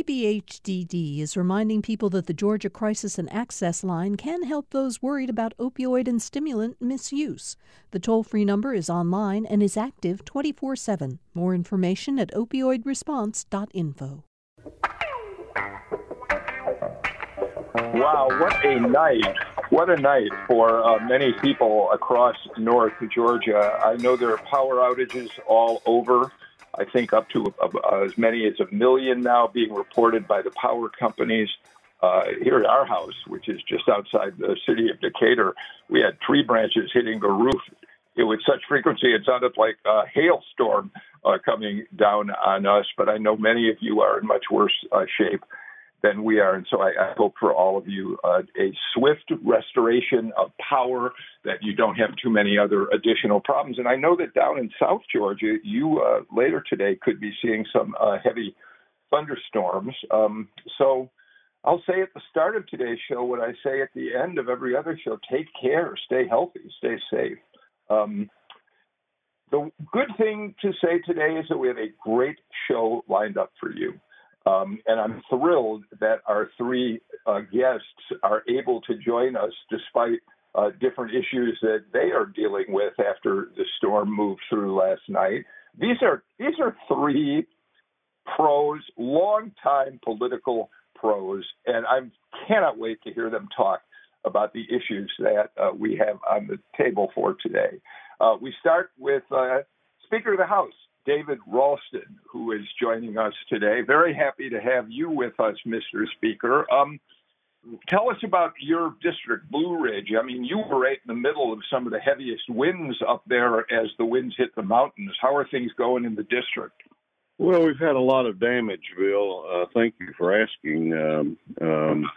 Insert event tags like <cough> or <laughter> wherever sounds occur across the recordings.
DBHDD is reminding people that the Georgia Crisis and Access Line can help those worried about opioid and stimulant misuse. The toll free number is online and is active 24 7. More information at opioidresponse.info. Wow, what a night. What a night for uh, many people across North Georgia. I know there are power outages all over. I think up to uh, as many as a million now being reported by the power companies. Uh, here at our house, which is just outside the city of Decatur, we had tree branches hitting the roof it, with such frequency it sounded like a hailstorm uh, coming down on us. But I know many of you are in much worse uh, shape than we are. And so I, I hope for all of you uh, a swift restoration of power, that you don't have too many other additional problems. And I know that down in South Georgia, you uh, later today could be seeing some uh, heavy thunderstorms. Um, so I'll say at the start of today's show what I say at the end of every other show take care, stay healthy, stay safe. Um, the good thing to say today is that we have a great show lined up for you. Um, and I'm thrilled that our three uh, guests are able to join us despite uh, different issues that they are dealing with after the storm moved through last night. These are these are three pros, longtime political pros, and I cannot wait to hear them talk about the issues that uh, we have on the table for today. Uh, we start with uh, Speaker of the House, David Ralston, who is joining us today. Very happy to have you with us, Mr. Speaker. Um, tell us about your district, Blue Ridge. I mean, you were right in the middle of some of the heaviest winds up there as the winds hit the mountains. How are things going in the district? Well, we've had a lot of damage, Bill. Uh, thank you for asking. Um, um,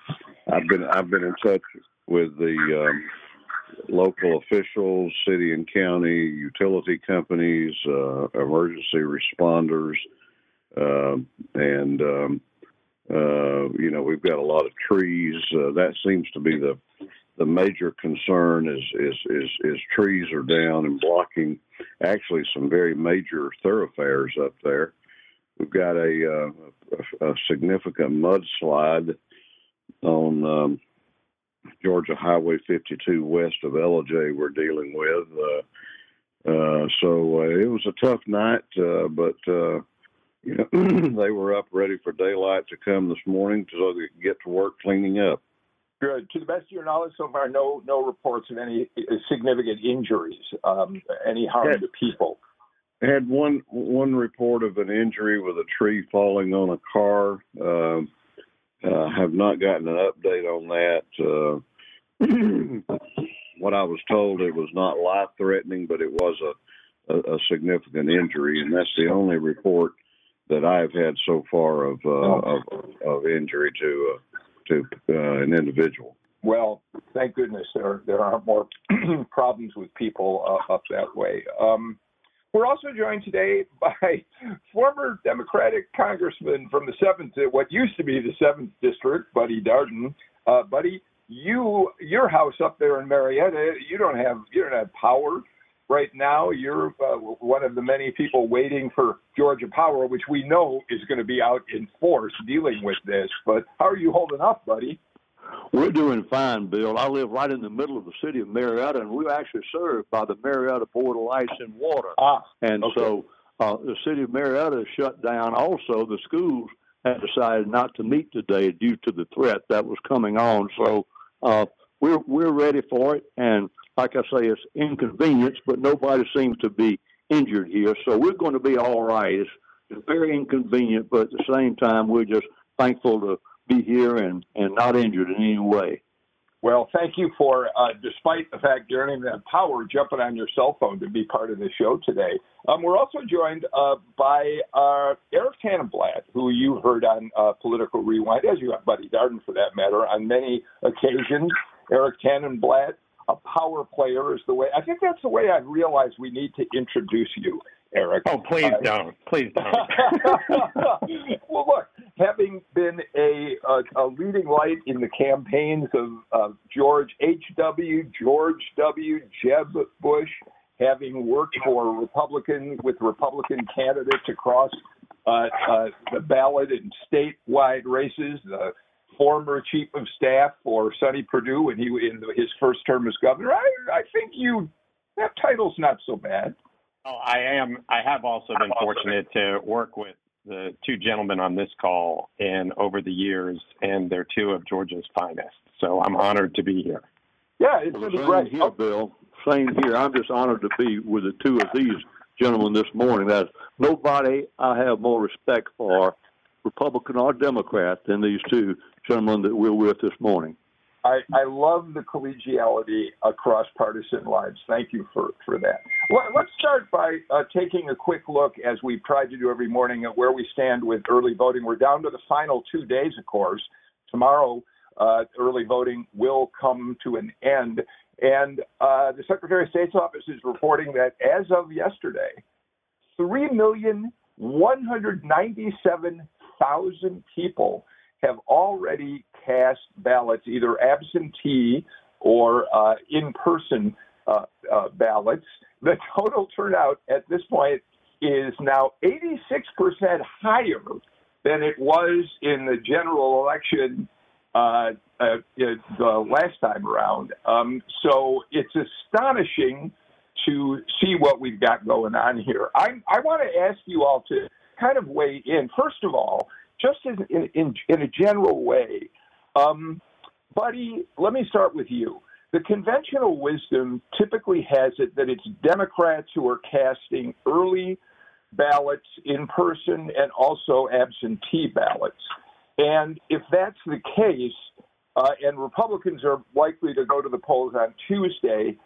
I've been I've been in touch with the um, local officials, city and county, utility companies, uh, emergency responders, uh, and um, uh, you know we've got a lot of trees. Uh, that seems to be the the major concern is, is is is trees are down and blocking actually some very major thoroughfares up there. We've got a, uh, a, a significant mudslide on um, Georgia Highway 52 west of Ellijay we're dealing with. Uh, uh, so uh, it was a tough night, uh, but uh, <clears throat> you know <clears throat> they were up ready for daylight to come this morning so they could get to work cleaning up. Good. To the best of your knowledge, so far, no no reports of any significant injuries, um, any harm yeah. to people. Had one one report of an injury with a tree falling on a car. Uh, uh, have not gotten an update on that. Uh, <clears throat> what I was told, it was not life threatening, but it was a, a, a, significant injury, and that's the only report that I've had so far of uh, of, of, injury to uh, to uh, an individual. Well, thank goodness there there aren't more <clears throat> problems with people uh, up that way. Um, we're also joined today <laughs> by former Democratic Congressman from the seventh, what used to be the seventh district, Buddy Darden. Uh, Buddy, you your house up there in Marietta, you don't have you don't have power right now. You're uh, one of the many people waiting for Georgia Power, which we know is going to be out in force dealing with this. But how are you holding up, buddy? We're doing fine, Bill. I live right in the middle of the city of Marietta, and we're actually served by the Marietta Board of Lights and Water. Ah, and okay. so uh, the city of Marietta is shut down. Also, the schools have decided not to meet today due to the threat that was coming on. So uh, we're we're ready for it, and like I say, it's inconvenience, but nobody seems to be injured here. So we're going to be all right. It's, it's very inconvenient, but at the same time, we're just thankful to be here and, and not injured in any way. Well, thank you for, uh, despite the fact you're not even have power, jumping on your cell phone to be part of the show today. Um, we're also joined uh, by uh, Eric Tanenblatt, who you heard on uh, Political Rewind, as you have Buddy Darden for that matter, on many occasions. Eric Tanenblatt, a power player, is the way. I think that's the way I realized we need to introduce you, Eric. Oh, please uh, don't. Please <laughs> don't. <laughs> well, look, having been a, a, a, leading light in the campaigns of uh, George H.W., George W., Jeb Bush, having worked for Republican with Republican candidates across uh, uh, the ballot in statewide races. The former chief of staff for Sonny Perdue when he in his first term as governor. I, I think you that title's not so bad. Oh, I am. I have also been fortunate to work with the two gentlemen on this call and over the years, and they're two of Georgia's finest. So I'm honored to be here. Yeah, it's Well, been same great. here, Bill. Same here. I'm just honored to be with the two of these gentlemen this morning. That nobody I have more respect for, Republican or Democrat, than these two gentlemen that we're with this morning. I, I love the collegiality across partisan lines. Thank you for, for that. Well, let's start by uh, taking a quick look, as we've tried to do every morning, at where we stand with early voting. We're down to the final two days, of course. Tomorrow, uh, early voting will come to an end. And uh, the Secretary of State's office is reporting that as of yesterday, 3,197,000 people have already cast ballots, either absentee or uh, in person uh, uh, ballots. The total turnout at this point is now 86% higher than it was in the general election uh, uh, the last time around. Um, so it's astonishing to see what we've got going on here. I, I want to ask you all to kind of weigh in. First of all, just in, in, in a general way, um, Buddy, let me start with you. The conventional wisdom typically has it that it's Democrats who are casting early ballots in person and also absentee ballots. And if that's the case, uh, and Republicans are likely to go to the polls on Tuesday,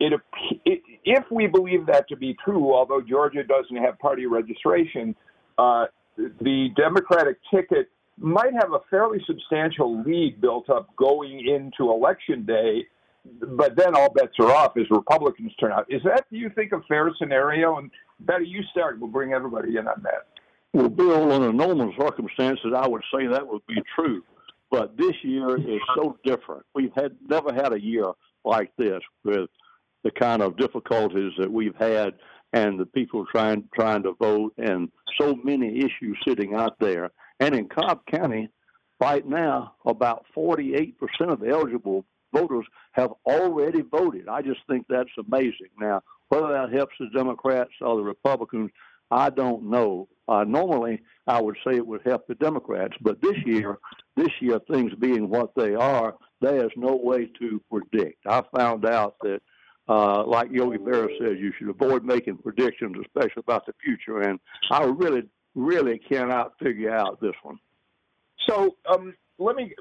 it, it, if we believe that to be true, although Georgia doesn't have party registration, uh, the Democratic ticket might have a fairly substantial lead built up going into election day, but then all bets are off as Republicans turn out. Is that, do you think, a fair scenario? And Buddy, you start. We'll bring everybody in on that. Well, Bill, under normal circumstances, I would say that would be true. But this year is so different. We've had never had a year like this with the kind of difficulties that we've had and the people trying trying to vote and so many issues sitting out there. And in Cobb County, right now, about 48% of the eligible voters have already voted. I just think that's amazing. Now, whether that helps the Democrats or the Republicans, I don't know. Uh, normally, I would say it would help the Democrats, but this year, this year, things being what they are, there is no way to predict. I found out that, uh, like Yogi Berra says, you should avoid making predictions, especially about the future, and I really, really cannot figure out this one. So, um, let me,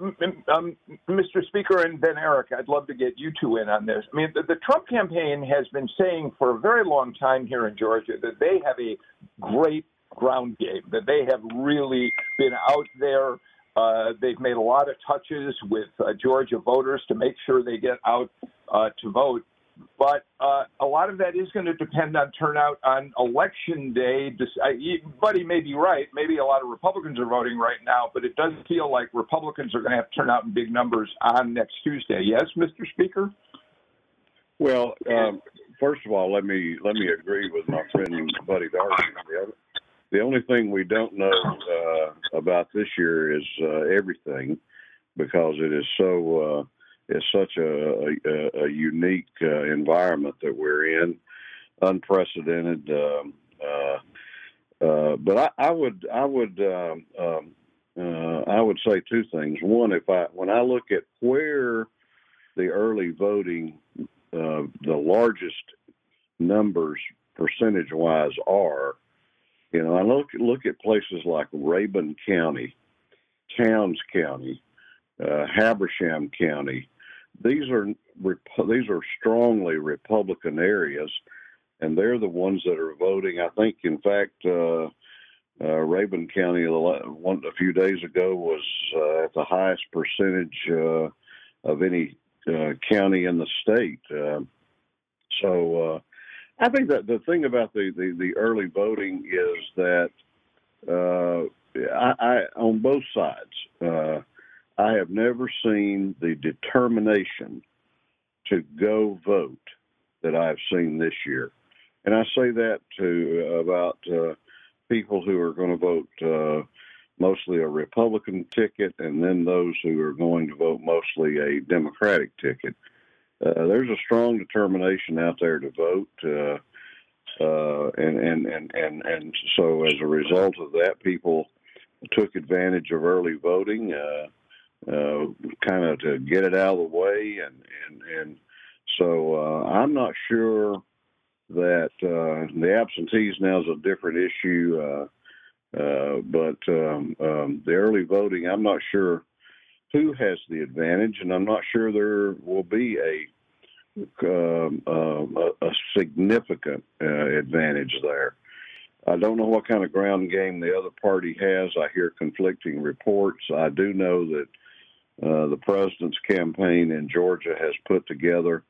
um, Mr. Speaker and Ben Eric, I'd love to get you two in on this. I mean, the, the, Trump campaign has been saying for a very long time here in Georgia that they have a great ground game, that they have really been out there. Uh, they've made a lot of touches with uh, Georgia voters to make sure they get out uh, to vote. But uh, a lot of that is going to depend on turnout on election day. Buddy may be right. Maybe a lot of Republicans are voting right now, but it does feel like Republicans are going to have to turn out in big numbers on next Tuesday. Yes, Mr. Speaker. Well, um, first of all, let me let me agree with my friend Buddy Darby. The, only thing we don't know uh, about this year is uh, everything, because it is so. It's such a, a, a unique uh, environment that we're in, unprecedented. Um, uh, uh, but I, I, would I would um, um, uh, I would say two things. One, if I when I look at where the early voting, uh, the largest numbers percentage wise are, you know, I look look at places like Rabun County, Towns County, uh, Habersham County, these are these are strongly Republican areas, and they're the ones that are voting. I think, in fact, uh, uh, Rabun County one a few days ago was uh, at the highest percentage uh, of any uh, county in the state. Uh, so, I think that the thing about the, the, the early voting is that I, I, on both sides I have never seen the determination to go vote that I've seen this year. And I say that to about uh, people who are going to vote uh, mostly a Republican ticket, and then those who are going to vote mostly a Democratic ticket. Uh, there's a strong determination out there to vote, uh, uh, and, and and and and so as a result of that, people took advantage of early voting, uh, uh, kind of to get it out of the way, and and and so uh, I'm not sure that the absentees now is a different issue. Uh, but um, um, the early voting, I'm not sure who has the advantage, and I'm not sure there will be a um, um, a, a, significant uh, advantage there. I don't know what kind of ground game the other party has. I hear conflicting reports. I do know that uh, the president's campaign in Georgia has put together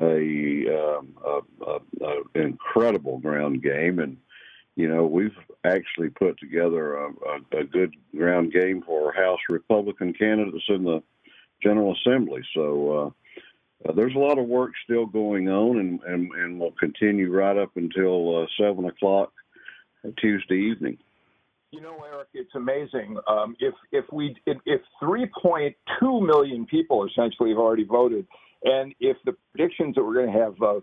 a, um, a, a, a incredible ground game, and you know, we've actually put together a, good ground game for House Republican candidates in the General Assembly. So uh, uh, there's a lot of work still going on, and, and, and will continue right up until uh, 7 o'clock Tuesday evening. You know, Eric, it's amazing. Um, if if we if, if 3.2 million people essentially have already voted, and if the predictions that we're going to have uh,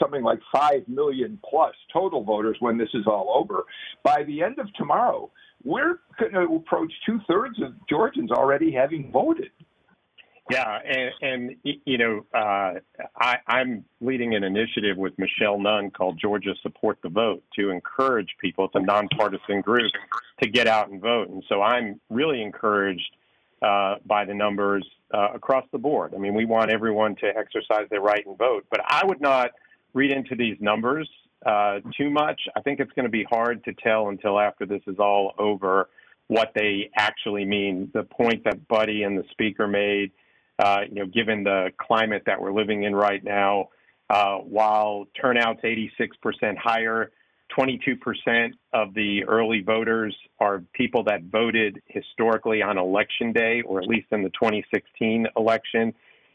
something like 5 million plus total voters when this is all over, by the end of tomorrow, we're going to approach two thirds of Georgians already having voted. Yeah, and, and you know, uh, I, I'm leading an initiative with Michelle Nunn called Georgia Support the Vote to encourage people. It's a nonpartisan group to get out and vote, and so I'm really encouraged uh, by the numbers uh, across the board. I mean, we want everyone to exercise their right and vote, but I would not read into these numbers uh, too much. I think it's going to be hard to tell until after this is all over what they actually mean. The point that Buddy and the speaker made, uh, you know, given the climate that we're living in right now, uh, while turnout's 86% higher, 22% of the early voters are people that voted historically on election day, or at least in the 2016 election.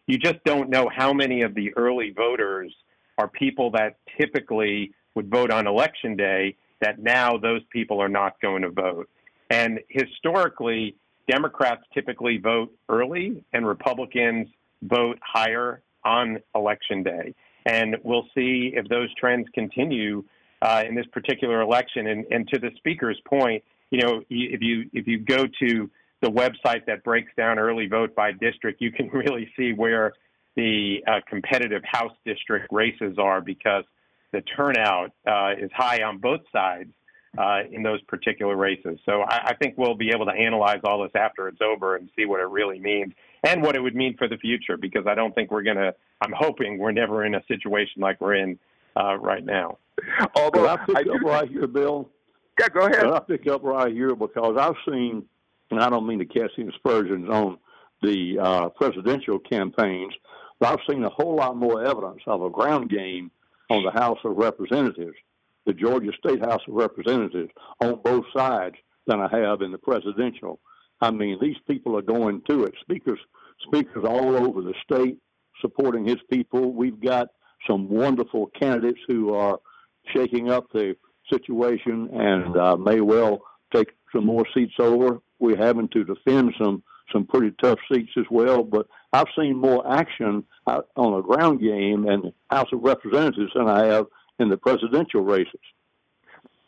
You just don't know how many of the early voters are people that typically would vote on election day, that now those people are not going to vote. And historically, Democrats typically vote early and Republicans vote higher on election day. And we'll see if those trends continue uh, in this particular election. And, and to the speaker's point, you know, if you if you go to the website that breaks down early vote by district, you can <laughs> really see where the uh, competitive House district races are because the turnout uh, is high on both sides uh, in those particular races. So I, I, think we'll be able to analyze all this after it's over and see what it really means and what it would mean for the future because I don't think we're going to, I'm hoping we're never in a situation like we're in uh, right now. Although I pick I up right here, Bill. Yeah, go ahead. I pick up right here because I've seen, and I don't mean to cast any aspersions on the uh, presidential campaigns, but I've seen a whole lot more evidence of a ground game on the House of Representatives, the Georgia State House of Representatives, on both sides than I have in the presidential. I mean, these people are going to it. Speakers, speakers all over the state supporting his people. We've got some wonderful candidates who are shaking up the situation and uh, may well take some more seats over. We're having to defend some some pretty tough seats as well. But I've seen more action on a ground game and House of Representatives than I have in the presidential races.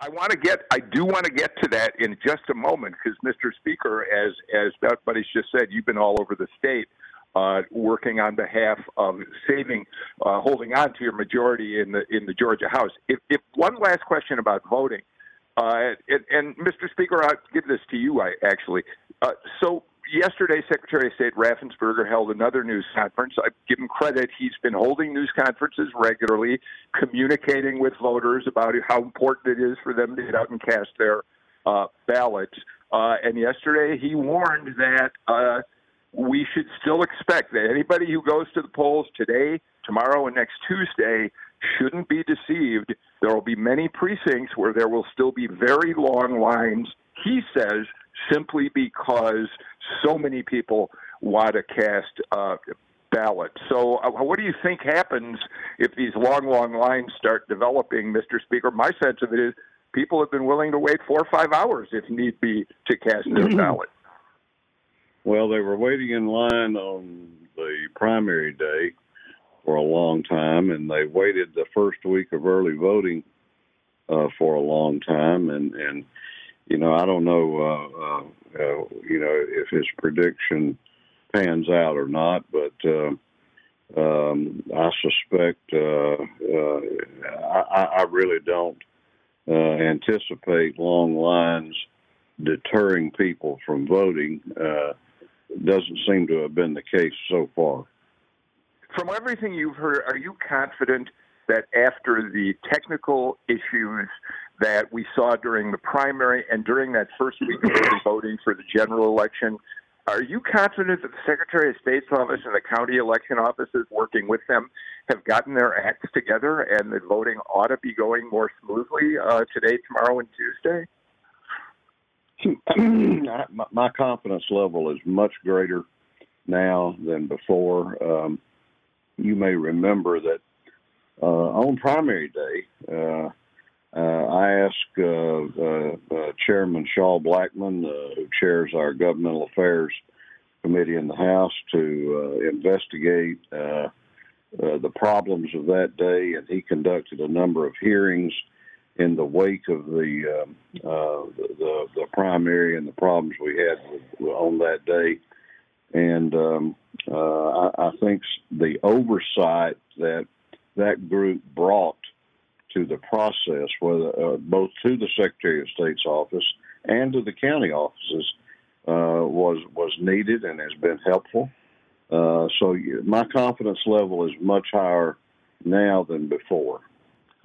I want to get, I do want to get to that in just a moment because, Mr. Speaker, as as Buddy's just said, you've been all over the state uh, working on behalf of saving, uh, holding on to your majority in the in the Georgia House. If, if one last question about voting, uh, and, and, Mr. Speaker, I'll give this to you. I actually, uh, so yesterday, Secretary of State Raffensperger held another news conference. I give him credit; he's been holding news conferences regularly, communicating with voters about how important it is for them to get out and cast their uh, ballots. Uh, and yesterday, he warned that we should still expect that anybody who goes to the polls today, tomorrow, and next Tuesday shouldn't be deceived. There will be many precincts where there will still be very long lines, he says, simply because so many people want to cast uh, ballots. So, uh, what do you think happens if these long, long lines start developing, Mr. Speaker? My sense of it is people have been willing to wait four or five hours if need be to cast their ballot. Well, they were waiting in line on the primary day for a long time, and they waited the first week of early voting uh, for a long time, and and you know I don't know uh, uh, uh, you know if his prediction pans out or not, but uh, um, I suspect uh, uh, I, I really don't uh, anticipate long lines deterring people from voting. Uh, doesn't seem to have been the case so far. From everything you've heard, are you confident that after the technical issues that we saw during the primary and during that first week of voting for the general election, are you confident that the Secretary of State's office and the county election offices working with them have gotten their acts together and the voting ought to be going more smoothly uh, today, tomorrow, and Tuesday? <clears throat> my confidence level is much greater now than before. Um, you may remember that uh, on primary day, uh, I asked uh, uh, uh, Chairman Shaw Blackmon, who chairs our governmental affairs committee in the House, to investigate the problems of that day, and he conducted a number of hearings in the wake of the um, uh, the, the primary and the problems we had on that day, and um, uh, I, I think the oversight that that group brought to the process, whether uh, both to the Secretary of State's office and to the county offices, uh, was was needed and has been helpful. Uh, so my confidence level is much higher now than before.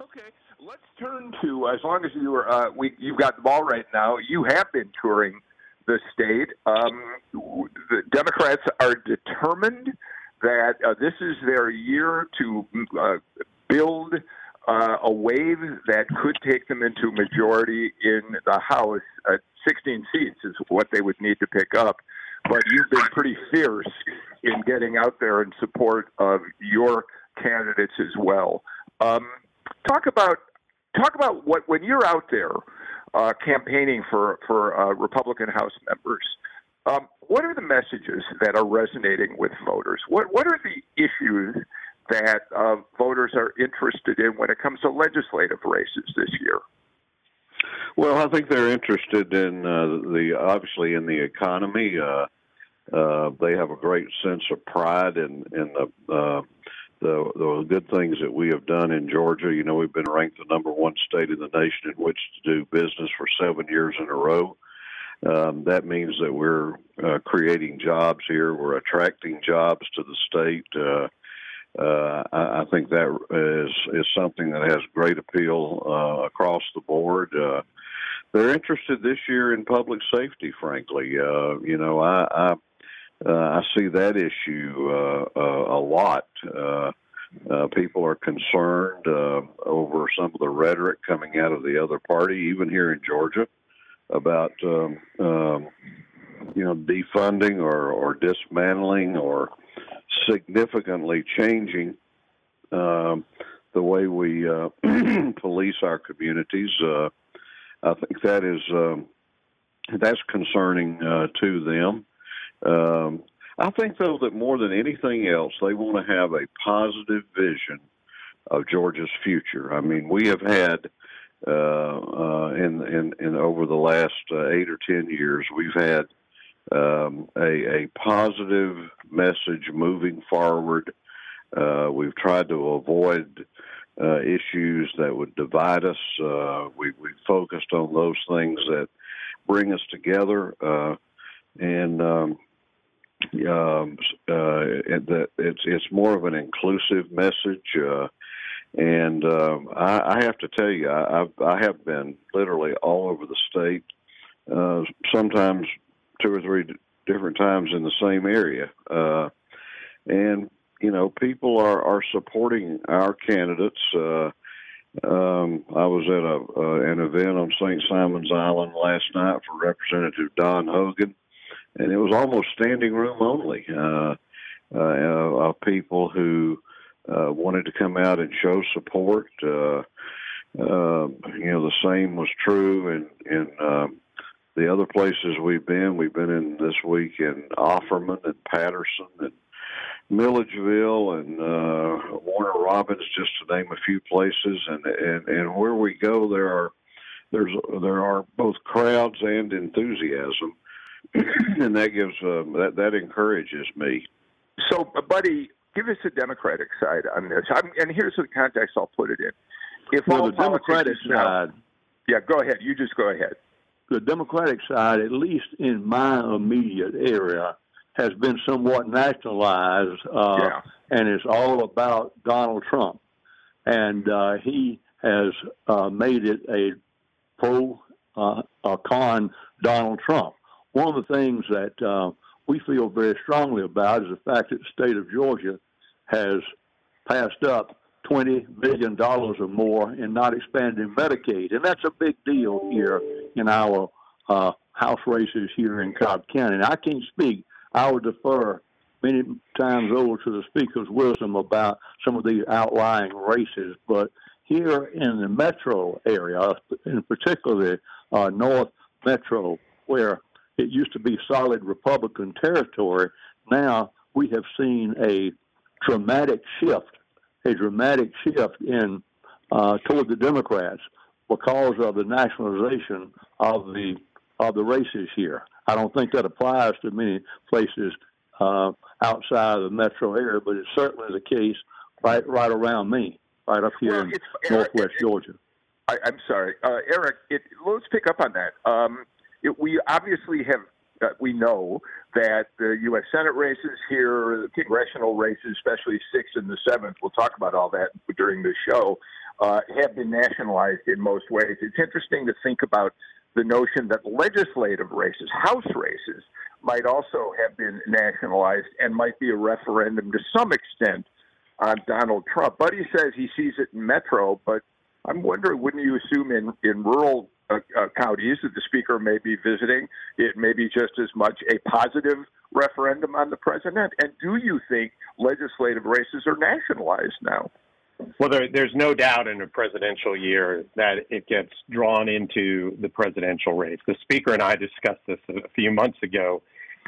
Okay let's turn to as long as you are uh, we you've got the ball right now. You have been touring the state. Um, the Democrats are determined that uh, this is their year to uh, build uh, a wave that could take them into majority in the House. Uh, 16 seats is what they would need to pick up. But you've been pretty fierce in getting out there in support of your candidates as well. Um, talk about talk about what when you're out there uh, campaigning for for uh, Republican House members. Um, what are the messages that are resonating with voters? What what are the issues that uh, voters are interested in when it comes to legislative races this year? Well, I think they're interested in uh, the obviously in the economy. Uh, uh, they have a great sense of pride in in the uh, the, the good things that we have done in Georgia. You know, we've been ranked the number one state in the nation in which to do business for seven years in a row. Um, that means that we're uh, creating jobs here. We're attracting jobs to the state. Uh, uh, I, I think that is is something that has great appeal uh, across the board. Uh, they're interested this year in public safety. Frankly, uh, you know, I, I uh, I see that issue uh, uh, a lot. Uh, uh, people are concerned uh, over some of the rhetoric coming out of the other party, even here in Georgia, about um, um, you know defunding or, or dismantling or significantly changing um, the way we uh, <clears throat> police our communities. Uh, I think that is um, that's concerning uh, to them. Um, I think, though, that more than anything else, they want to have a positive vision of Georgia's future. I mean, we have had uh, uh, in, in in over the last uh, eight or ten years, we've had um, a, a positive message moving forward. Uh, we've tried to avoid uh, issues that would divide us. Uh, we we focused on those things that bring us together, uh, and um, um, uh, that it's it's more of an inclusive message. Uh, and um, I, I have to tell you, I, I've, I have been literally all over the state, uh, sometimes two or three different times in the same area. Uh, and, you know, people are, are supporting our candidates. Uh, um, I was at a, uh, an event on St. Simons Island last night for Representative Don Hogan and it was almost standing room only uh, uh, of people who uh, wanted to come out and show support. Uh, uh, you know, the same was true in in um, the other places we've been. We've been in this week in Offerman and Patterson and Milledgeville and uh, Warner Robins, just to name a few places. And and and where we go, there are there's there are both crowds and enthusiasm, <clears throat> and that gives uh, that that encourages me. So, buddy, give us the Democratic side on this. I'm, and here's the context I'll put it in. If well, the Democratic side, yeah, go ahead. You just go ahead. The Democratic side, at least in my immediate area, has been somewhat nationalized, uh, yeah. and it's all about Donald Trump, and uh, he has uh, made it a pro uh, con Donald Trump. One of the things that uh, we feel very strongly about is the fact that the state of Georgia has passed up $20 billion or more in not expanding Medicaid. And that's a big deal here in our uh, House races here in Cobb County. And I can't speak. I would defer many times over to the Speaker's wisdom about some of these outlying races. But here in the metro area, in particular uh, North Metro, where it used to be solid Republican territory, now we have seen a dramatic shift a dramatic shift in uh, toward the Democrats because of the nationalization of the of the races here. I don't think that applies to many places uh, outside of the metro area, but it's certainly the case right right around me, right up here well, in northwest Eric, Georgia. I, am sorry, uh, Eric. It, let's pick up on that. Um, it, we obviously have uh, we know that the U.S. Senate races here, the congressional races, especially sixth and the seventh, we'll talk about all that during the show, uh, have been nationalized in most ways. It's interesting to think about the notion that legislative races, House races, might also have been nationalized and might be a referendum to some extent on Donald Trump. Buddy says he sees it in Metro, but I'm wondering, wouldn't you assume in, in rural uh, uh, counties that the speaker may be visiting, it may be just as much a positive referendum on the president? And do you think legislative races are nationalized now? Well, there, there's no doubt in a presidential year that it gets drawn into the presidential race. The speaker and I discussed this a few months ago,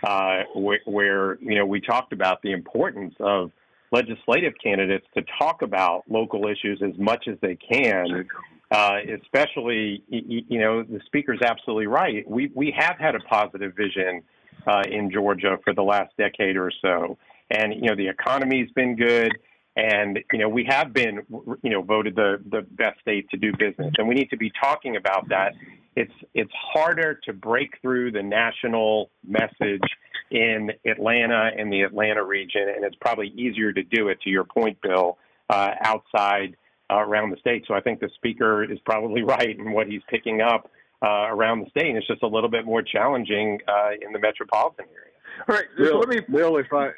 uh, where, where you know we talked about the importance of legislative candidates to talk about local issues as much as they can uh, especially, you know, the speaker's absolutely right. We we have had a positive vision uh, in Georgia for the last decade or so, and you know, the economy's been good, and you know, we have been, you know, voted the the best state to do business, and we need to be talking about that. It's it's harder to break through the national message in Atlanta and the Atlanta region, and it's probably easier to do it. To your point, Bill, uh, outside uh, around the state. So I think the speaker is probably <laughs> right in what he's picking up uh, around the state. And it's just a little bit more challenging uh, in the metropolitan area. All right, Bill, let me. Bill, if I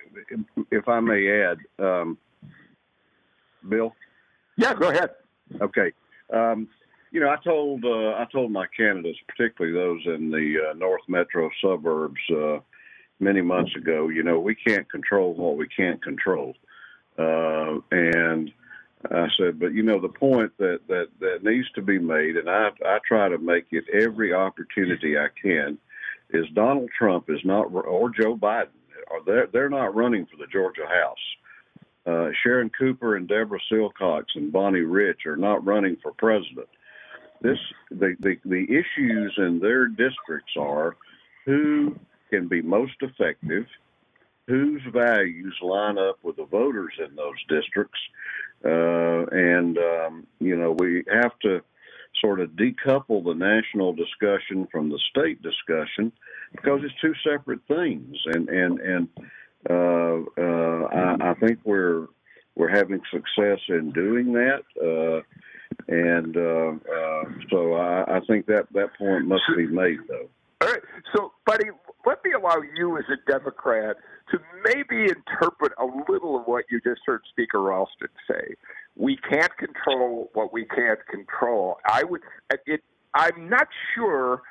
if I may add, um, Bill. Yeah, go ahead. Okay. Um, you know, I told uh, I told my candidates, particularly those in the uh, North Metro suburbs, uh, many months ago. You know, we can't control what we can't control, uh, and I said, but you know, the point that, that, that needs to be made, and I, I try to make it every opportunity I can, is Donald Trump is not, or Joe Biden, or they're, they're not running for the Georgia House. Uh, Sharon Cooper and Deborah Silcox and Bonnie Rich are not running for president. This the, the the issues in their districts are who can be most effective, whose values line up with the voters in those districts, uh, and, um, you know, we have to sort of decouple the national discussion from the state discussion because it's two separate things. And, and, and uh, uh, I, I think we're, we're having success in doing that. Uh, and uh, so I, I think that that point must be made, though. All right. So, buddy, let me allow you as a Democrat to maybe interpret a little of what you just heard Speaker Ralston say. We can't control what we can't control. I would. It. I'm not sure.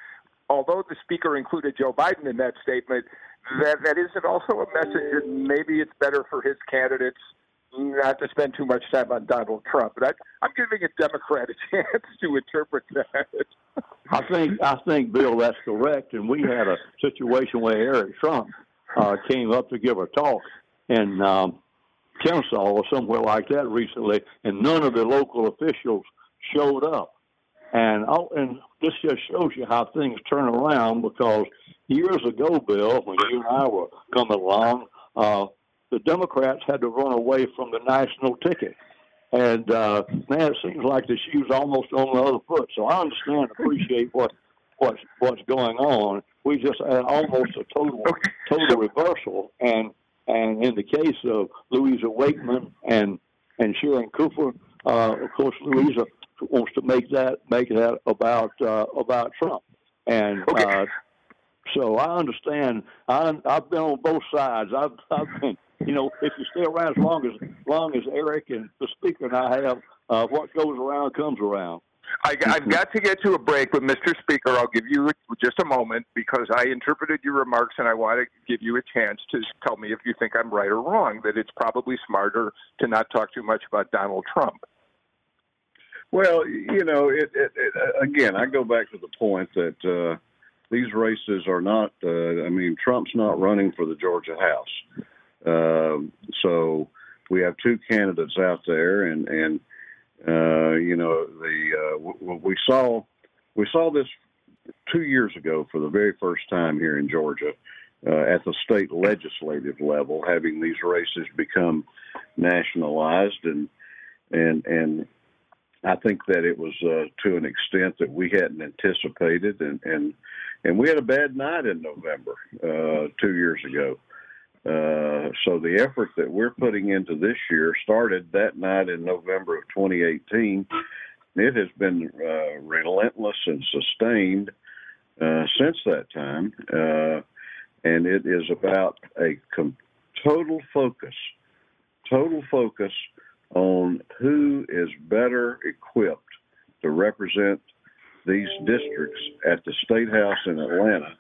Although the speaker included Joe Biden in that statement, that that isn't also a message that maybe it's better for his candidates not to spend too much time on Donald Trump, but I, I'm giving a Democrat a <laughs> chance to interpret that. I think I think Bill, that's correct. And we had a situation where Eric Trump uh, came up to give a talk in um, Kennesaw or somewhere like that recently, and none of the local officials showed up. And oh, and this just shows you how things turn around because years ago, Bill, when you and I were coming along, uh, the Democrats had to run away from the national ticket. And uh, man, it seems like the shoe's almost on the other foot. So I understand, appreciate what what's what's going on. We just had almost a total total reversal. And and in the case of Luisa Wakeman and and Sharon Cooper, uh, of course, Louisa wants to make that make that about uh, about Trump. And uh, so I understand. I, I've been on both sides. I've I've been you know, if you stay around as long as long as Eric and the speaker and I have, uh, what goes around comes around. I, have got to get to a break, but Mr. Speaker, I'll give you just a moment because I interpreted your remarks and I want to give you a chance to tell me if you think I'm right or wrong, that it's probably smarter to not talk too much about Donald Trump. Well, you know, it, it, it, again, I go back to the point that uh, these races are not, uh, I mean, Trump's not running for the Georgia House. Um, so we have two candidates out there, and and uh, you know the uh, we saw we saw this two years ago for the very first time here in Georgia uh, at the state legislative level, having these races become nationalized, and and and I think that it was uh, to an extent that we hadn't anticipated, and and and we had a bad night in November uh, two years ago. Uh, so the effort that we're putting into this year started that night in November of 2018. It has been uh, relentless and sustained uh, since that time, uh, and it is about a com- total focus, total focus on who is better equipped to represent these districts at the state house in Atlanta,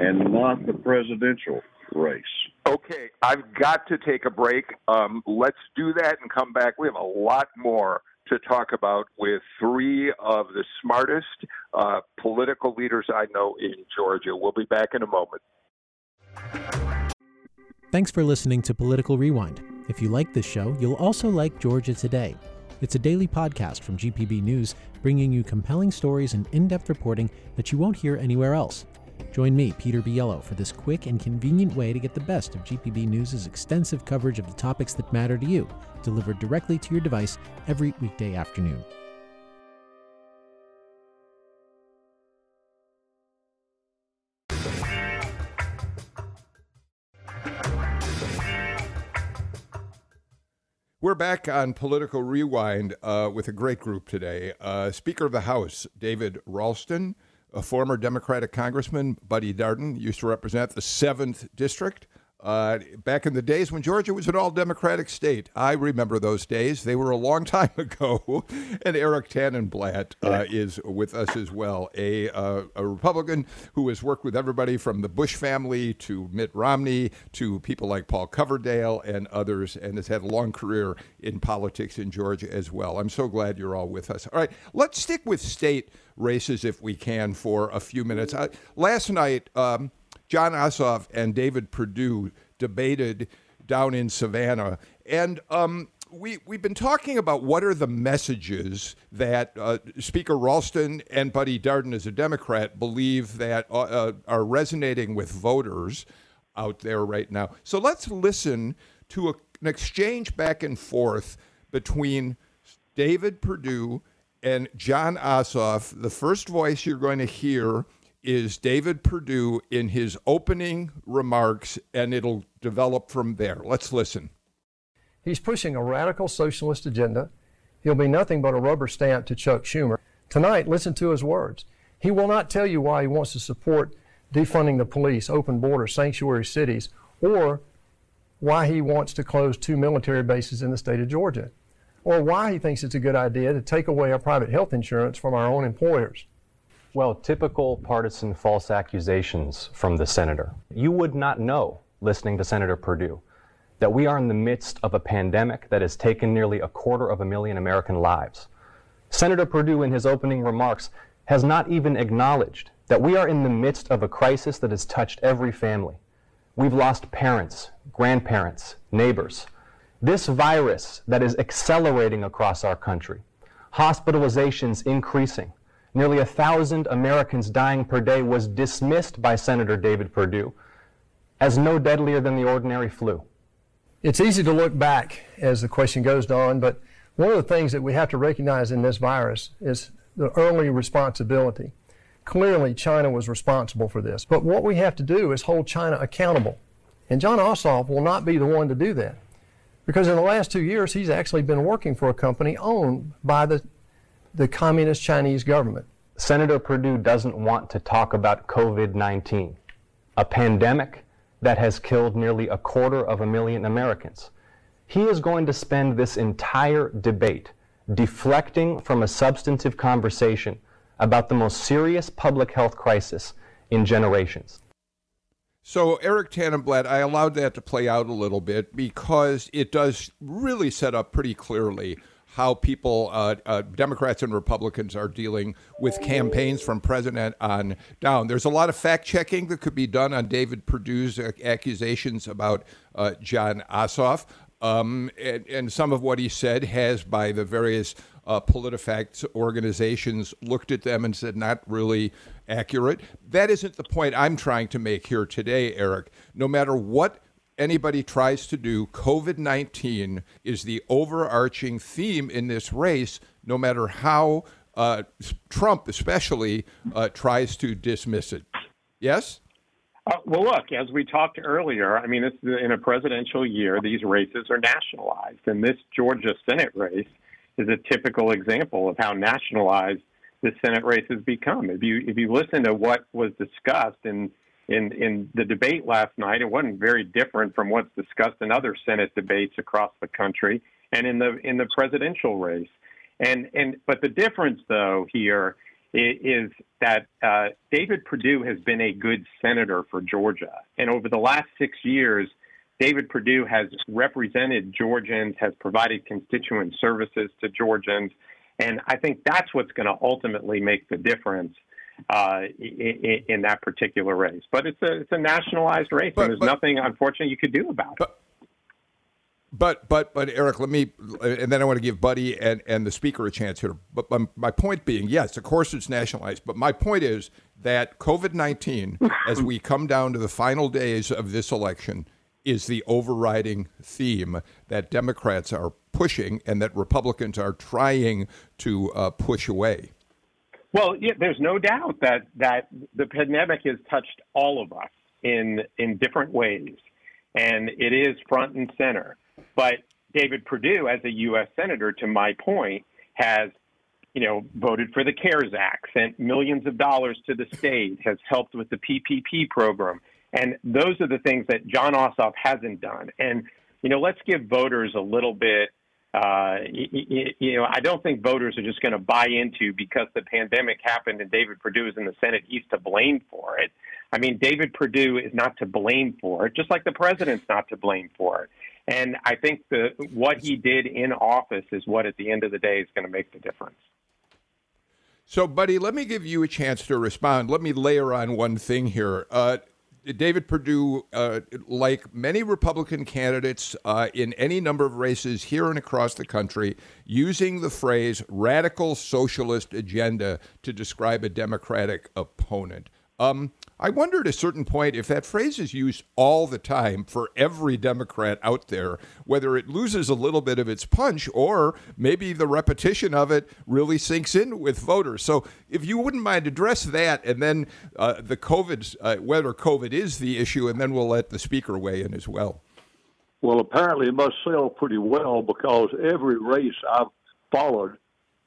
and not the presidential race. Okay, I've got to take a break. Um, let's do that and come back. We have a lot more to talk about with three of the smartest uh, political leaders I know in Georgia. We'll be back in a moment. Thanks for listening to Political Rewind. If you like this show, you'll also like Georgia Today. It's a daily podcast from GPB News, bringing you compelling stories and in depth reporting that you won't hear anywhere else. Join me, Peter Biello, for this quick and convenient way to get the best of GPB News' extensive coverage of the topics that matter to you, delivered directly to your device every weekday afternoon. We're back on Political Rewind uh, with a great group today. Uh, Speaker of the House, David Ralston a former Democratic congressman, Buddy Darden, used to represent the 7th District. Uh, back in the days when Georgia was an all Democratic state. I remember those days. They were a long <laughs> time ago. and Eric Tanenblatt uh, is with us as well, a, uh, a Republican who has worked with everybody from the Bush family to Mitt Romney to people like Paul Coverdell and others, and has had a long career in politics in Georgia as well. I'm so glad you're all with us. All right, let's stick with state races if we can for a few minutes. Uh, last night, um, Jon Ossoff and David Perdue debated down in Savannah, and um, we we've been talking about what are the messages that uh, Speaker Ralston and Buddy Darden, as a Democrat, believe that uh, uh, are resonating with voters out there right now. So let's listen to a, an exchange back and forth between David Perdue and Jon Ossoff. The first voice you're going to hear is David Perdue in his opening remarks, and it'll develop from there. Let's listen. He's pushing a radical socialist agenda. He'll be nothing but a rubber stamp to Chuck Schumer. Tonight, listen to his words. He will not tell you why he wants to support defunding the police, open borders, sanctuary cities, or why he wants to close two military bases in the state of Georgia, or why he thinks it's a good idea to take away our private health insurance from our own employers. Well, typical partisan false accusations from the senator. You would not know listening to Senator Perdue that we are in the midst of a pandemic that has taken nearly a quarter of a million American lives. Senator Perdue, in his opening remarks, has not even acknowledged that we are in the midst of a crisis that has touched every family. We've lost parents, grandparents, neighbors. This virus that is accelerating across our country, hospitalizations increasing, nearly a thousand Americans dying per day was dismissed by Senator David Perdue as no deadlier than the ordinary flu. It's easy to look back as the question goes on, but one of the things that we have to recognize in this virus is the early responsibility. Clearly, China was responsible for this. But what we have to do is hold China accountable. And Jon Ossoff will not be the one to do that. Because in the last two years, he's actually been working for a company owned by the, the communist Chinese government. Senator Perdue doesn't want to talk about COVID 19, a pandemic that has killed nearly a quarter of a million Americans. He is going to spend this entire debate deflecting from a substantive conversation about the most serious public health crisis in generations. So, Eric Tanenblatt, I allowed that to play out a little bit because it does really set up pretty clearly how people, uh, uh, Democrats and Republicans, are dealing with campaigns from president on down. There's a lot of fact checking that could be done on David Perdue's accusations about uh, Jon Ossoff. Um, and, and, some of what he said has, by the various uh, PolitiFact organizations, looked at them and said not really accurate. That isn't the point I'm trying to make here today, Eric. No matter what anybody tries to do, COVID 19 is the overarching theme in this race, no matter how uh, Trump, especially, uh, tries to dismiss it. Yes? Uh, well, look, as we talked earlier, I mean, this is in a presidential year, these races are nationalized. And this Georgia Senate race is a typical example of how nationalized the Senate race has become. If you if you listen to what was discussed in in in the debate last night, it wasn't very different from what's discussed in other Senate debates across the country and in the in the presidential race. And and but the difference though here is that uh, David Perdue has been a good senator for Georgia. And over the last six years, David Perdue has represented Georgians, has provided constituent services to Georgians. And I think that's what's going to ultimately make the difference uh, in, in, that particular race. But it's a, it's a nationalized race, but, and there's but, nothing, unfortunately, you could do about it. But but but Eric, let me, and then I want to give Buddy and, and the speaker a chance here. But my, my point being, yes, of course it's nationalized. But my point is that COVID nineteen, <laughs> as we come down to the final days of this election, is the overriding theme that Democrats are pushing and that Republicans are trying to uh, push away. Well, yeah, there's no doubt that that the pandemic has touched all of us in in different ways, and it is front and center. But David Perdue, as a U.S. senator, to my point, has you know voted for the CARES Act, sent millions of dollars to the state, has helped with the PPP program, and those are the things that Jon Ossoff hasn't done. And you know, let's give voters a little bit. Uh, you, you know, I don't think voters are just going to buy into because the pandemic happened and David Perdue is in the Senate. He's to blame for it. I mean, David Perdue is not to blame for it, just like the president's not to blame for it. And I think the what he did in office is what, at the end of the day, is going to make the difference. So, buddy, let me give you a chance to respond. Let me layer on one thing here. Uh, David Perdue, uh, like many Republican candidates uh, in any number of races here and across the country, using the phrase radical socialist agenda to describe a Democratic opponent. Um, I wonder at a certain point if that phrase is used all the time for every Democrat out there, whether it loses a little bit of its punch or maybe the repetition of it really sinks in with voters. So if you wouldn't mind address that and then uh, the COVID, uh, whether COVID is the issue, and then we'll let the speaker weigh in as well. Well, apparently it must sell pretty well because every race I've followed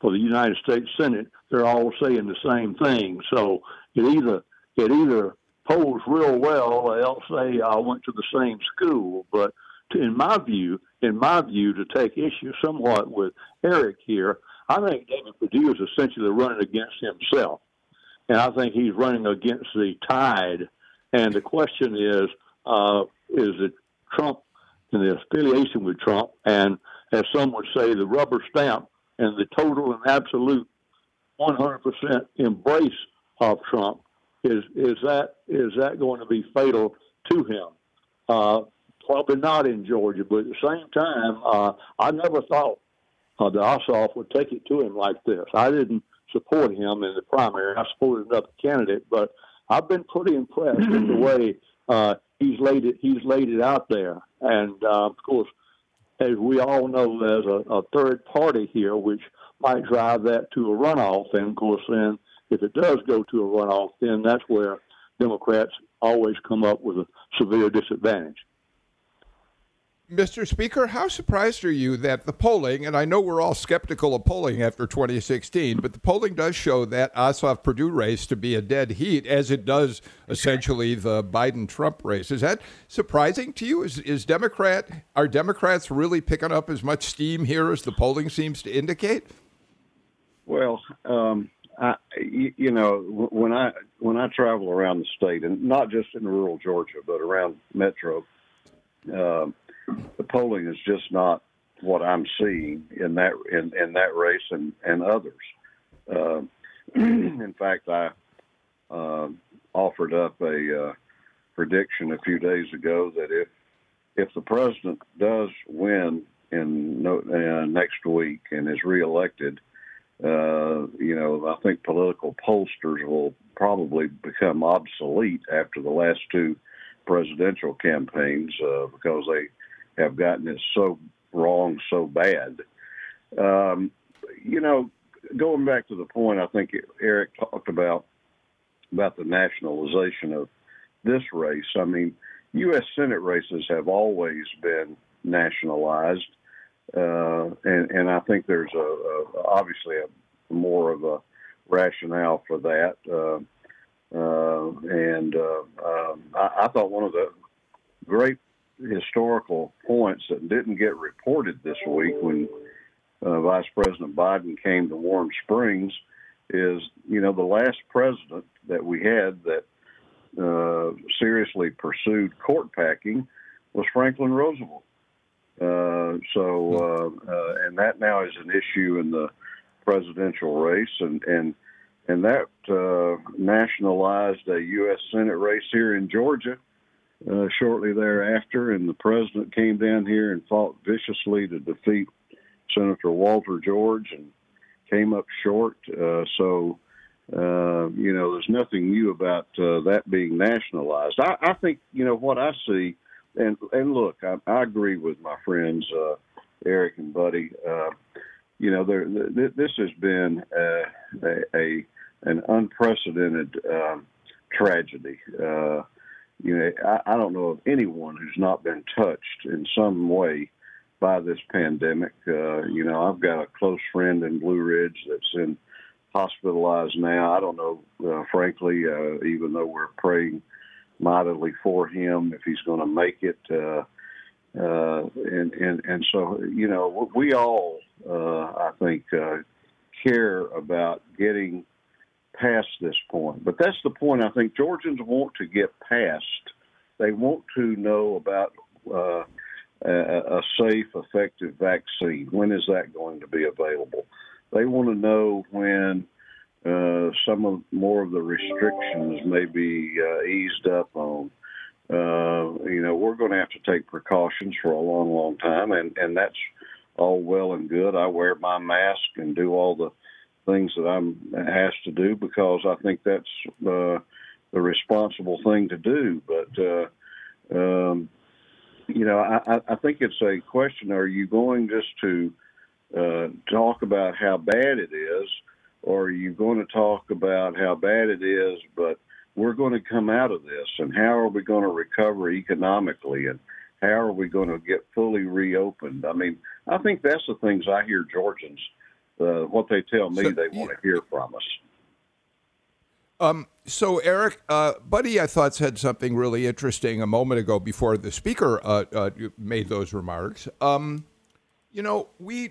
for the United States Senate, they're all saying the same thing. So it either it either polls real well or else say I went to the same school. But to, in my view, in my view, to take issue somewhat with Eric here, I think David Perdue is essentially running against himself, and I think he's running against the tide. And the question is, uh, is it Trump and the affiliation with Trump, and as some would say, the rubber stamp and the total and absolute 100% embrace of Trump is is that is that going to be fatal to him? Uh, probably not in Georgia, but at the same time, uh, I never thought uh, the Ossoff would take it to him like this. I didn't support him in the primary. I supported another candidate, but I've been pretty impressed with the <clears throat> way uh, he's laid it. He's laid it out there, and uh, of course, as we all know, there's a, a third party here which might drive that to a runoff, and of course, then if it does go to a runoff, then that's where Democrats always come up with a severe disadvantage. Mr. Speaker, how surprised are you that the polling, and I know we're all skeptical of polling after 2016, but the polling does show that Ossoff Perdue race to be a dead heat, as it does essentially the Biden Trump race. Is that surprising to you? Is, is Democrat are Democrats really picking up as much steam here as the polling seems to indicate? Well, um, I, you know, when I when I travel around the state, and not just in rural Georgia, but around Metro. Um, the polling is just not what I'm seeing in that in, in that race and and others. Uh, <clears throat> in fact, I uh, offered up a uh, prediction a few days ago that if if the president does win in uh, next week and is reelected, uh, you know, I think political pollsters will probably become obsolete after the last two presidential campaigns uh, because they have gotten it so wrong so bad. Um, you know, going back to the point, I think Eric talked about about the nationalization of this race. I mean, U.S. Senate races have always been nationalized, uh, and and I think there's a, a obviously a more of a rationale for that. Uh, uh, and uh, um, I, I thought one of the great historical points that didn't get reported this week when uh, Vice President Biden came to Warm Springs is, you know, the last president that we had that uh, seriously pursued court packing was Franklin Roosevelt. Uh, so, uh, uh, and that now is an issue in the presidential race, and and and that uh, nationalized a U.S. Senate race here in Georgia shortly thereafter, and the president came down here and fought viciously to defeat Senator Walter George and came up short. So, uh, you know, there's nothing new about uh, that being nationalized. I, I think, you know, what I see, and and look, I, I agree with my friends uh, Eric and Buddy. Uh, you know, there, th- this has been a, a an unprecedented um, tragedy. Uh, you know, I, I don't know of anyone who's not been touched in some way by this pandemic. Uh, you know, I've got a close friend in Blue Ridge that's in hospitalized now. I don't know, uh, frankly, uh, even though we're praying mightily for him if he's going to make it. Uh, uh, and and and so you know, we all, uh, I think, uh, care about getting past this point. But that's the point I think Georgians want to get past. They want to know about uh, a, a safe, effective vaccine. When is that going to be available? They want to know when uh, some of more of the restrictions may be uh, eased up on. Uh, you know, we're going to have to take precautions for a long, long time, and and that's all well and good. I wear my mask and do all the things that I'm asked to do because I think that's uh, the responsible thing to do. But uh, um, you know, I, I think it's a question: Are you going just to uh, talk about how bad it is, or are you going to talk about how bad it is, but we're going to come out of this, and how are we going to recover economically, and how are we going to get fully reopened? I mean, I think that's the things I hear Georgians uh, what they tell me so, they want to hear from us. Um, so, Eric, uh, Buddy, I thought said something really interesting a moment ago before the speaker uh, uh, made those remarks. Um, you know, we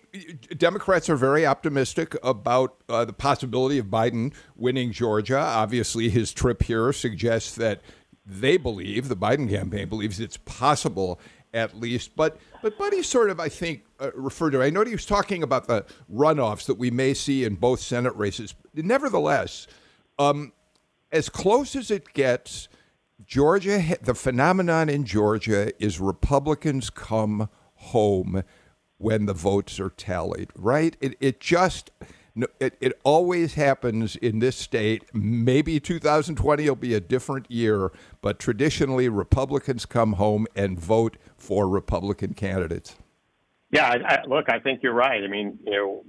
Democrats are very optimistic about uh, the possibility of Biden winning Georgia. Obviously, his trip here suggests that they believe, the Biden campaign believes it's possible at least. But but Buddy sort of, I think, uh, referred to. I know he was talking about the runoffs that we may see in both Senate races. Nevertheless, um, as close as it gets, Georgia, the phenomenon in Georgia is Republicans come home when the votes are tallied, right? It, it just, it, it always happens in this state. Maybe 2020 will be a different year, but traditionally Republicans come home and vote for Republican candidates. Yeah, I, I, look, I think you're right. I mean, you know,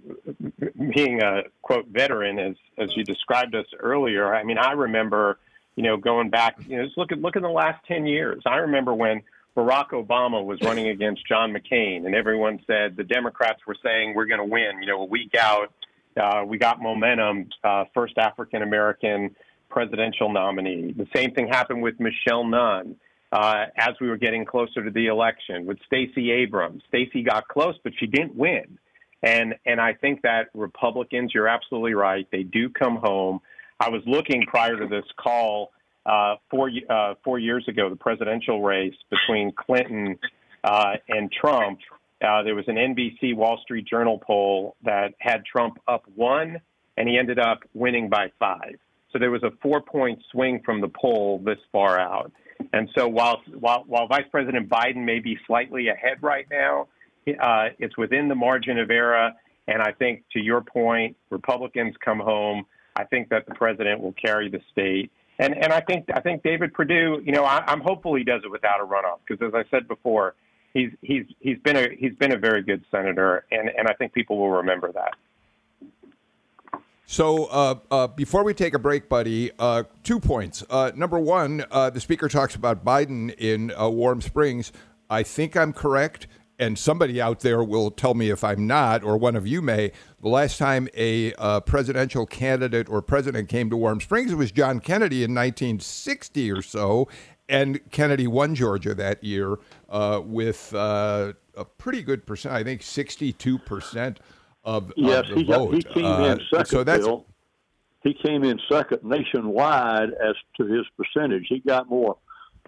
being a quote veteran, as as you described us earlier. I mean, I remember, you know, going back. You know, just look at look at the last ten years. I remember when Barack Obama was running against John McCain, and everyone said the Democrats were saying we're going to win. You know, a week out, uh, we got momentum. Uh, first African American presidential nominee. The same thing happened with Michelle Nunn uh, as we were getting closer to the election with Stacey Abrams. Stacey got close, but she didn't win. And and I think that Republicans, you're absolutely right. They do come home. I was looking prior to this call uh, four uh, four years ago, the presidential race between Clinton uh, and Trump. Uh, there was an NBC Wall Street Journal poll that had Trump up one, and he ended up winning by five. So there was a four point swing from the poll this far out. And so while, while, while Vice President Biden may be slightly ahead right now, uh, it's within the margin of error. And I think, to your point, Republicans come home. I think that the president will carry the state. And, and I think I think David Perdue, you know, I, I'm hopeful he does it without a runoff because, as I said before, he's he's he's been a he's been a very good senator, and, and I think people will remember that. So uh, uh, before we take a break, buddy, uh, two points. Uh, number one, uh, the speaker talks about Biden in uh, Warm Springs. I think I'm correct, and somebody out there will tell me if I'm not, or one of you may. The last time a uh, presidential candidate or president came to Warm Springs, it was John Kennedy in 1960 or so, and Kennedy won Georgia that year uh, with uh, a pretty good percent. I think 62 percent of, yes, of the he, vote. he came uh, in second. So that's Bill. he came in second nationwide as to his percentage. He got more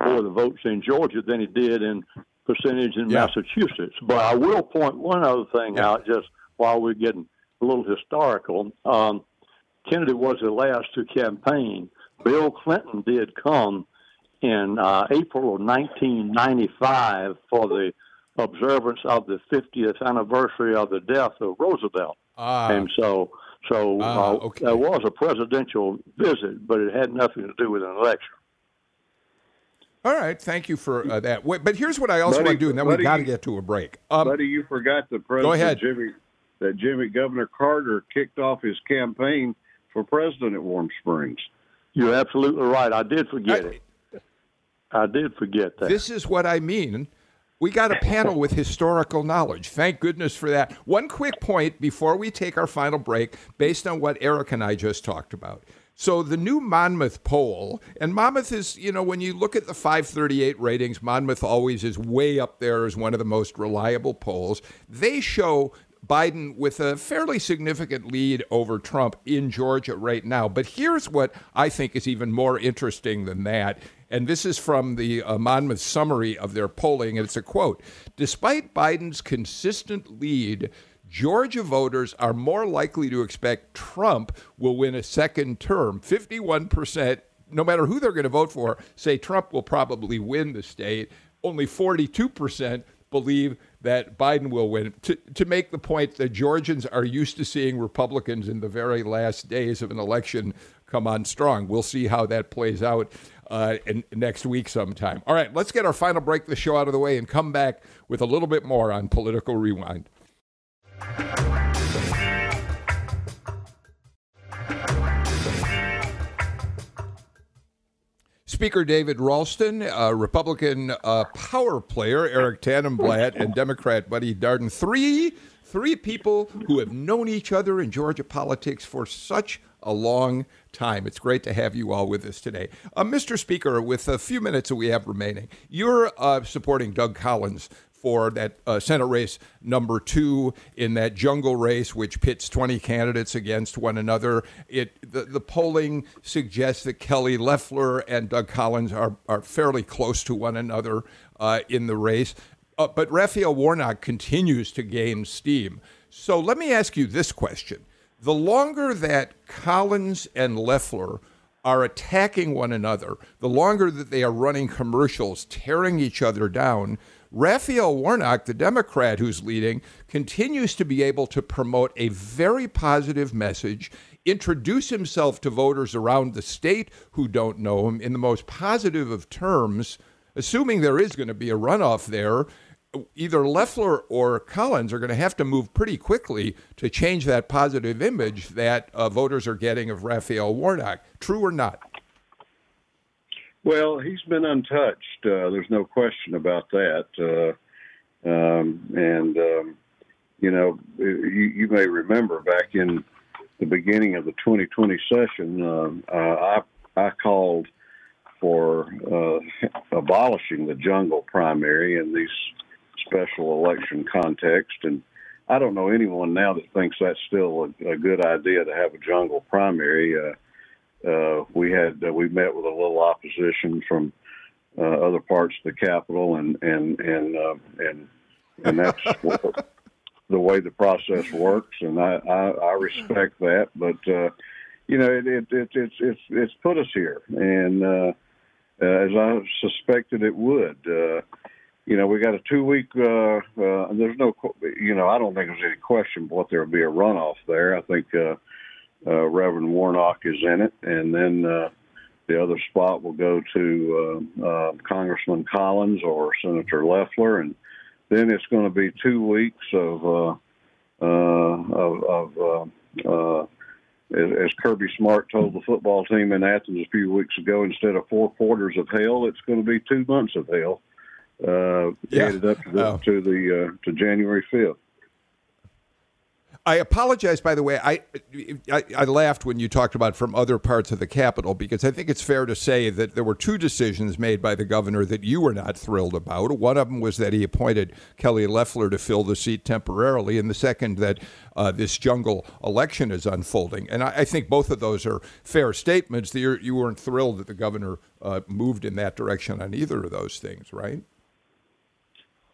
more the votes in Georgia than he did in percentage in yeah. Massachusetts. But I will point one other thing yeah. out just while we're getting a little historical. Um, Kennedy was the last to campaign. Bill Clinton did come in uh, April of 1995 for the observance of the 50th anniversary of the death of Roosevelt. Ah. And so, so ah, uh, okay. there was a presidential visit, but it had nothing to do with an election. All right, thank you for uh, that. Wait, but here's what I also Buddy, want to do, and then we've got to get to a break. Um, Buddy, you forgot the president. Go ahead. Jimmy, that Jimmy Governor Carter kicked off his campaign for president at Warm Springs. You're absolutely right. I did forget I- it. I did forget that. This is what I mean. We got a panel with historical knowledge. Thank goodness for that. One quick point before we take our final break, based on what Eric and I just talked about. So the new Monmouth poll, and Monmouth is, you know, when you look at the 538 ratings, Monmouth always is way up there as one of the most reliable polls. They show Biden with a fairly significant lead over Trump in Georgia right now. But here's what I think is even more interesting than that. And this is from the uh, Monmouth summary of their polling. And it's a quote Despite Biden's consistent lead, Georgia voters are more likely to expect Trump will win a second term. 51%, no matter who they're going to vote for, say Trump will probably win the state. Only 42% believe that Biden will win. To, to make the point that Georgians are used to seeing Republicans in the very last days of an election come on strong. We'll see how that plays out uh, next week sometime. All right, let's get our final break the show out of the way and come back with a little bit more on Political Rewind. Speaker David Ralston, uh, Republican uh, power player Eric Tanenblatt, and Democrat Buddy Darden. Three, three people who have known each other in Georgia politics for such a long time. It's great to have you all with us today. Uh, Mr. Speaker, with a few minutes that we have remaining, you're uh, supporting Doug Collins for that uh, Senate race number two in that jungle race, which pits 20 candidates against one another. It the, the polling suggests that Kelly Loeffler and Doug Collins are, are fairly close to one another uh, in the race. Uh, but Raphael Warnock continues to gain steam. So let me ask you this question. The longer that Collins and Loeffler are attacking one another, the longer that they are running commercials, tearing each other down, Raphael Warnock, the Democrat who's leading, continues to be able to promote a very positive message, introduce himself to voters around the state who don't know him in the most positive of terms, assuming there is going to be a runoff there. Either Loeffler or Collins are going to have to move pretty quickly to change that positive image that uh, voters are getting of Raphael Warnock. True or not? Well, he's been untouched. Uh, there's no question about that. Uh, um, and um, you know, you, you, may remember back in the beginning of the 2020 session, uh, I I called for uh, <laughs> abolishing the jungle primary in these special election context, and I don't know anyone now that thinks that's still a, a good idea to have a jungle primary. Uh, we had uh, we met with a little opposition from uh, other parts of the Capitol, and and and uh, and and that's <laughs> the way the process works, and I I, I respect that. But uh, you know, it, it, it it's it's it's put us here, and uh, as I suspected it would. Uh, you know, we got a two week, uh, uh, there's no, you know, I don't think there's any question but there'll be a runoff there. I think, uh, Reverend Warnock is in it, and then uh, the other spot will go to uh, uh, Congressman Collins or Senator Loeffler, and then it's going to be two weeks of uh, uh, of, of uh, uh, as Kirby Smart told the football team in Athens a few weeks ago, instead of four quarters of hell, it's going to be two months of hell. Uh, yeah. Headed up to the, oh. to, the uh, to January fifth. I apologize, by the way. I, I, I laughed when you talked about from other parts of the Capitol because I think it's fair to say that there were two decisions made by the governor that you were not thrilled about. One of them was that he appointed Kelly Loeffler to fill the seat temporarily, and the second that uh, this jungle election is unfolding. And I, I, think both of those are fair statements. That you weren't thrilled that the governor uh, moved in that direction on either of those things, right?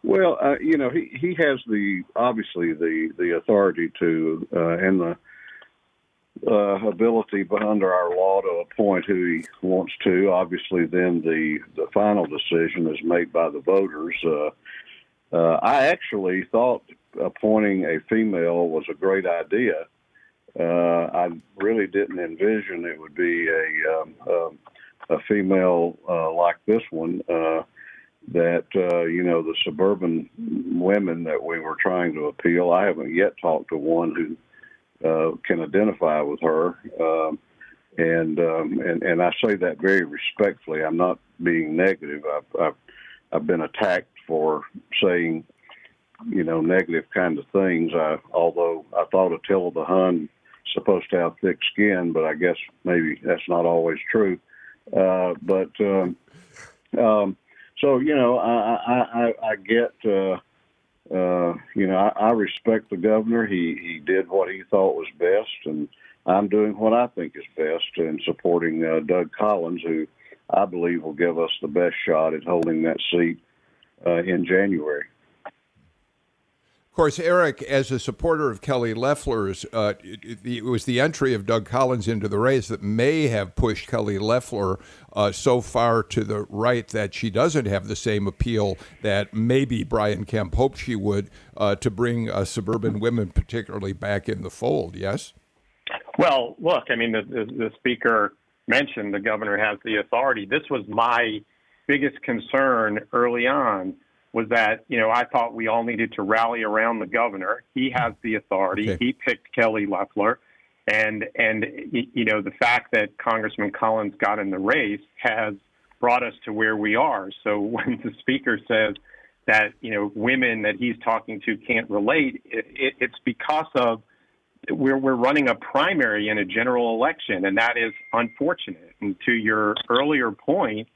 Well, uh, you know, he, he has the obviously the the authority to uh, and the uh, ability, under our law to appoint who he wants to. Obviously, then the the final decision is made by the voters. Uh, uh, I actually thought appointing a female was a great idea. Uh, I really didn't envision it would be a um, um, a female like this one. That uh, you know the suburban women that we were trying to appeal. I haven't yet talked to one who uh, can identify with her, um, and um, and and I say that very respectfully. I'm not being negative. I've I've, I've been attacked for saying you know negative kind of things. I although I thought Attila the Hun supposed to have thick skin, but I guess maybe that's not always true. Uh, but um, um, so you know, I I, I, I get. Uh, uh, you know, I, I respect the governor. He he did what he thought was best, and I'm doing what I think is best in supporting uh, Doug Collins, who I believe will give us the best shot at holding that seat uh, in January. Of course, Eric, as a supporter of Kelly Loeffler's, uh, it, it, was the entry of Doug Collins into the race that may have pushed Kelly Loeffler uh, so far to the right that she doesn't have the same appeal that maybe Brian Kemp hoped she would uh, to bring uh, suburban women, particularly, back in the fold. Yes. Well, look, I mean, the, the, the speaker mentioned the governor has the authority. This was my biggest concern early on was that you know I thought we all needed to rally around the governor. He has the authority. Okay. He picked Kelly Loeffler, and and you know the fact that Congressman Collins got in the race has brought us to where we are. So <laughs> when the speaker says that you know women that he's talking to can't relate, it, it, it's because of we're we're running a primary in a general election, and that is unfortunate. And to your earlier point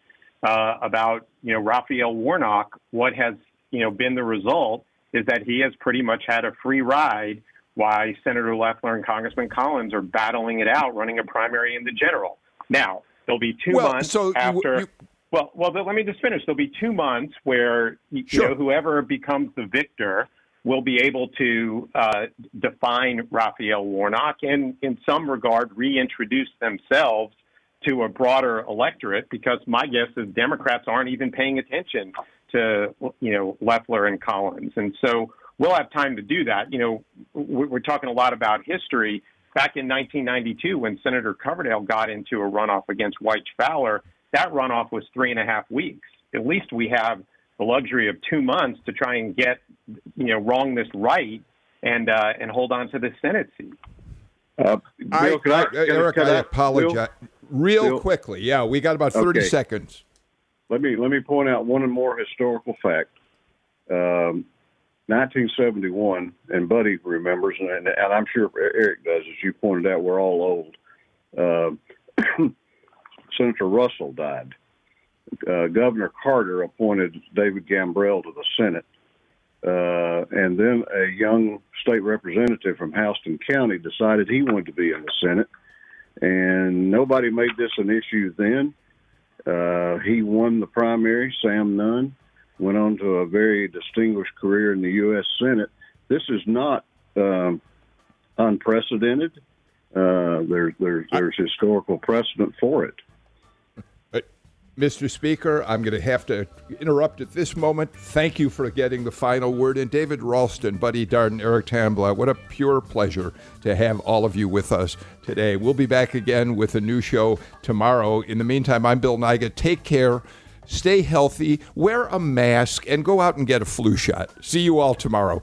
uh, about you know Raphael Warnock, what has you know been the result is that he has pretty much had a free ride while Senator Loeffler and Congressman Collins are battling it out, running a primary in the general. Now there'll be two well, months so after. You, Well, well, let me just finish. There'll be two months where you Sure. know whoever becomes the victor will be able to uh, define Raphael Warnock and, in some regard, reintroduce themselves to a broader electorate. Because my guess is Democrats aren't even paying attention to you know Loeffler and Collins, and so we'll have time to do that. You know, we- we're talking a lot about history. Back in 1992, when Senator Coverdell got into a runoff against Wyche Fowler, that runoff was three and a half weeks. At least we have the luxury of two months to try and get, you know, wrong this right and uh, and hold on to the Senate seat. Uh, I, Bill, I, I- I- Eric, I I- apologize. Real Bill? quickly, yeah, we got about 30 Okay. seconds. let me let me point out one more historical fact. Um, 1971, and Buddy remembers, and, and I'm sure Eric does, as you pointed out, we're all old. Uh, <clears throat> Senator Russell died. Uh, Governor Carter appointed David Gambrell to the Senate. Uh, and then a young state representative from Houston County decided he wanted to be in the Senate. And nobody made this an issue then. Uh, he won the primary. Sam Nunn went on to a very distinguished career in the U.S. Senate. This is not um, unprecedented. Uh, there, there, there's historical precedent for it. Mr. Speaker, I'm going to have to interrupt at this moment. Thank you for getting the final word in. David Ralston, Buddy Darden, Eric Tanenblatt, what a pure pleasure to have all of you with us today. We'll be back again with a new show tomorrow. In the meantime, I'm Bill Nigut. Take care, stay healthy, wear a mask, and go out and get a flu shot. See you all tomorrow.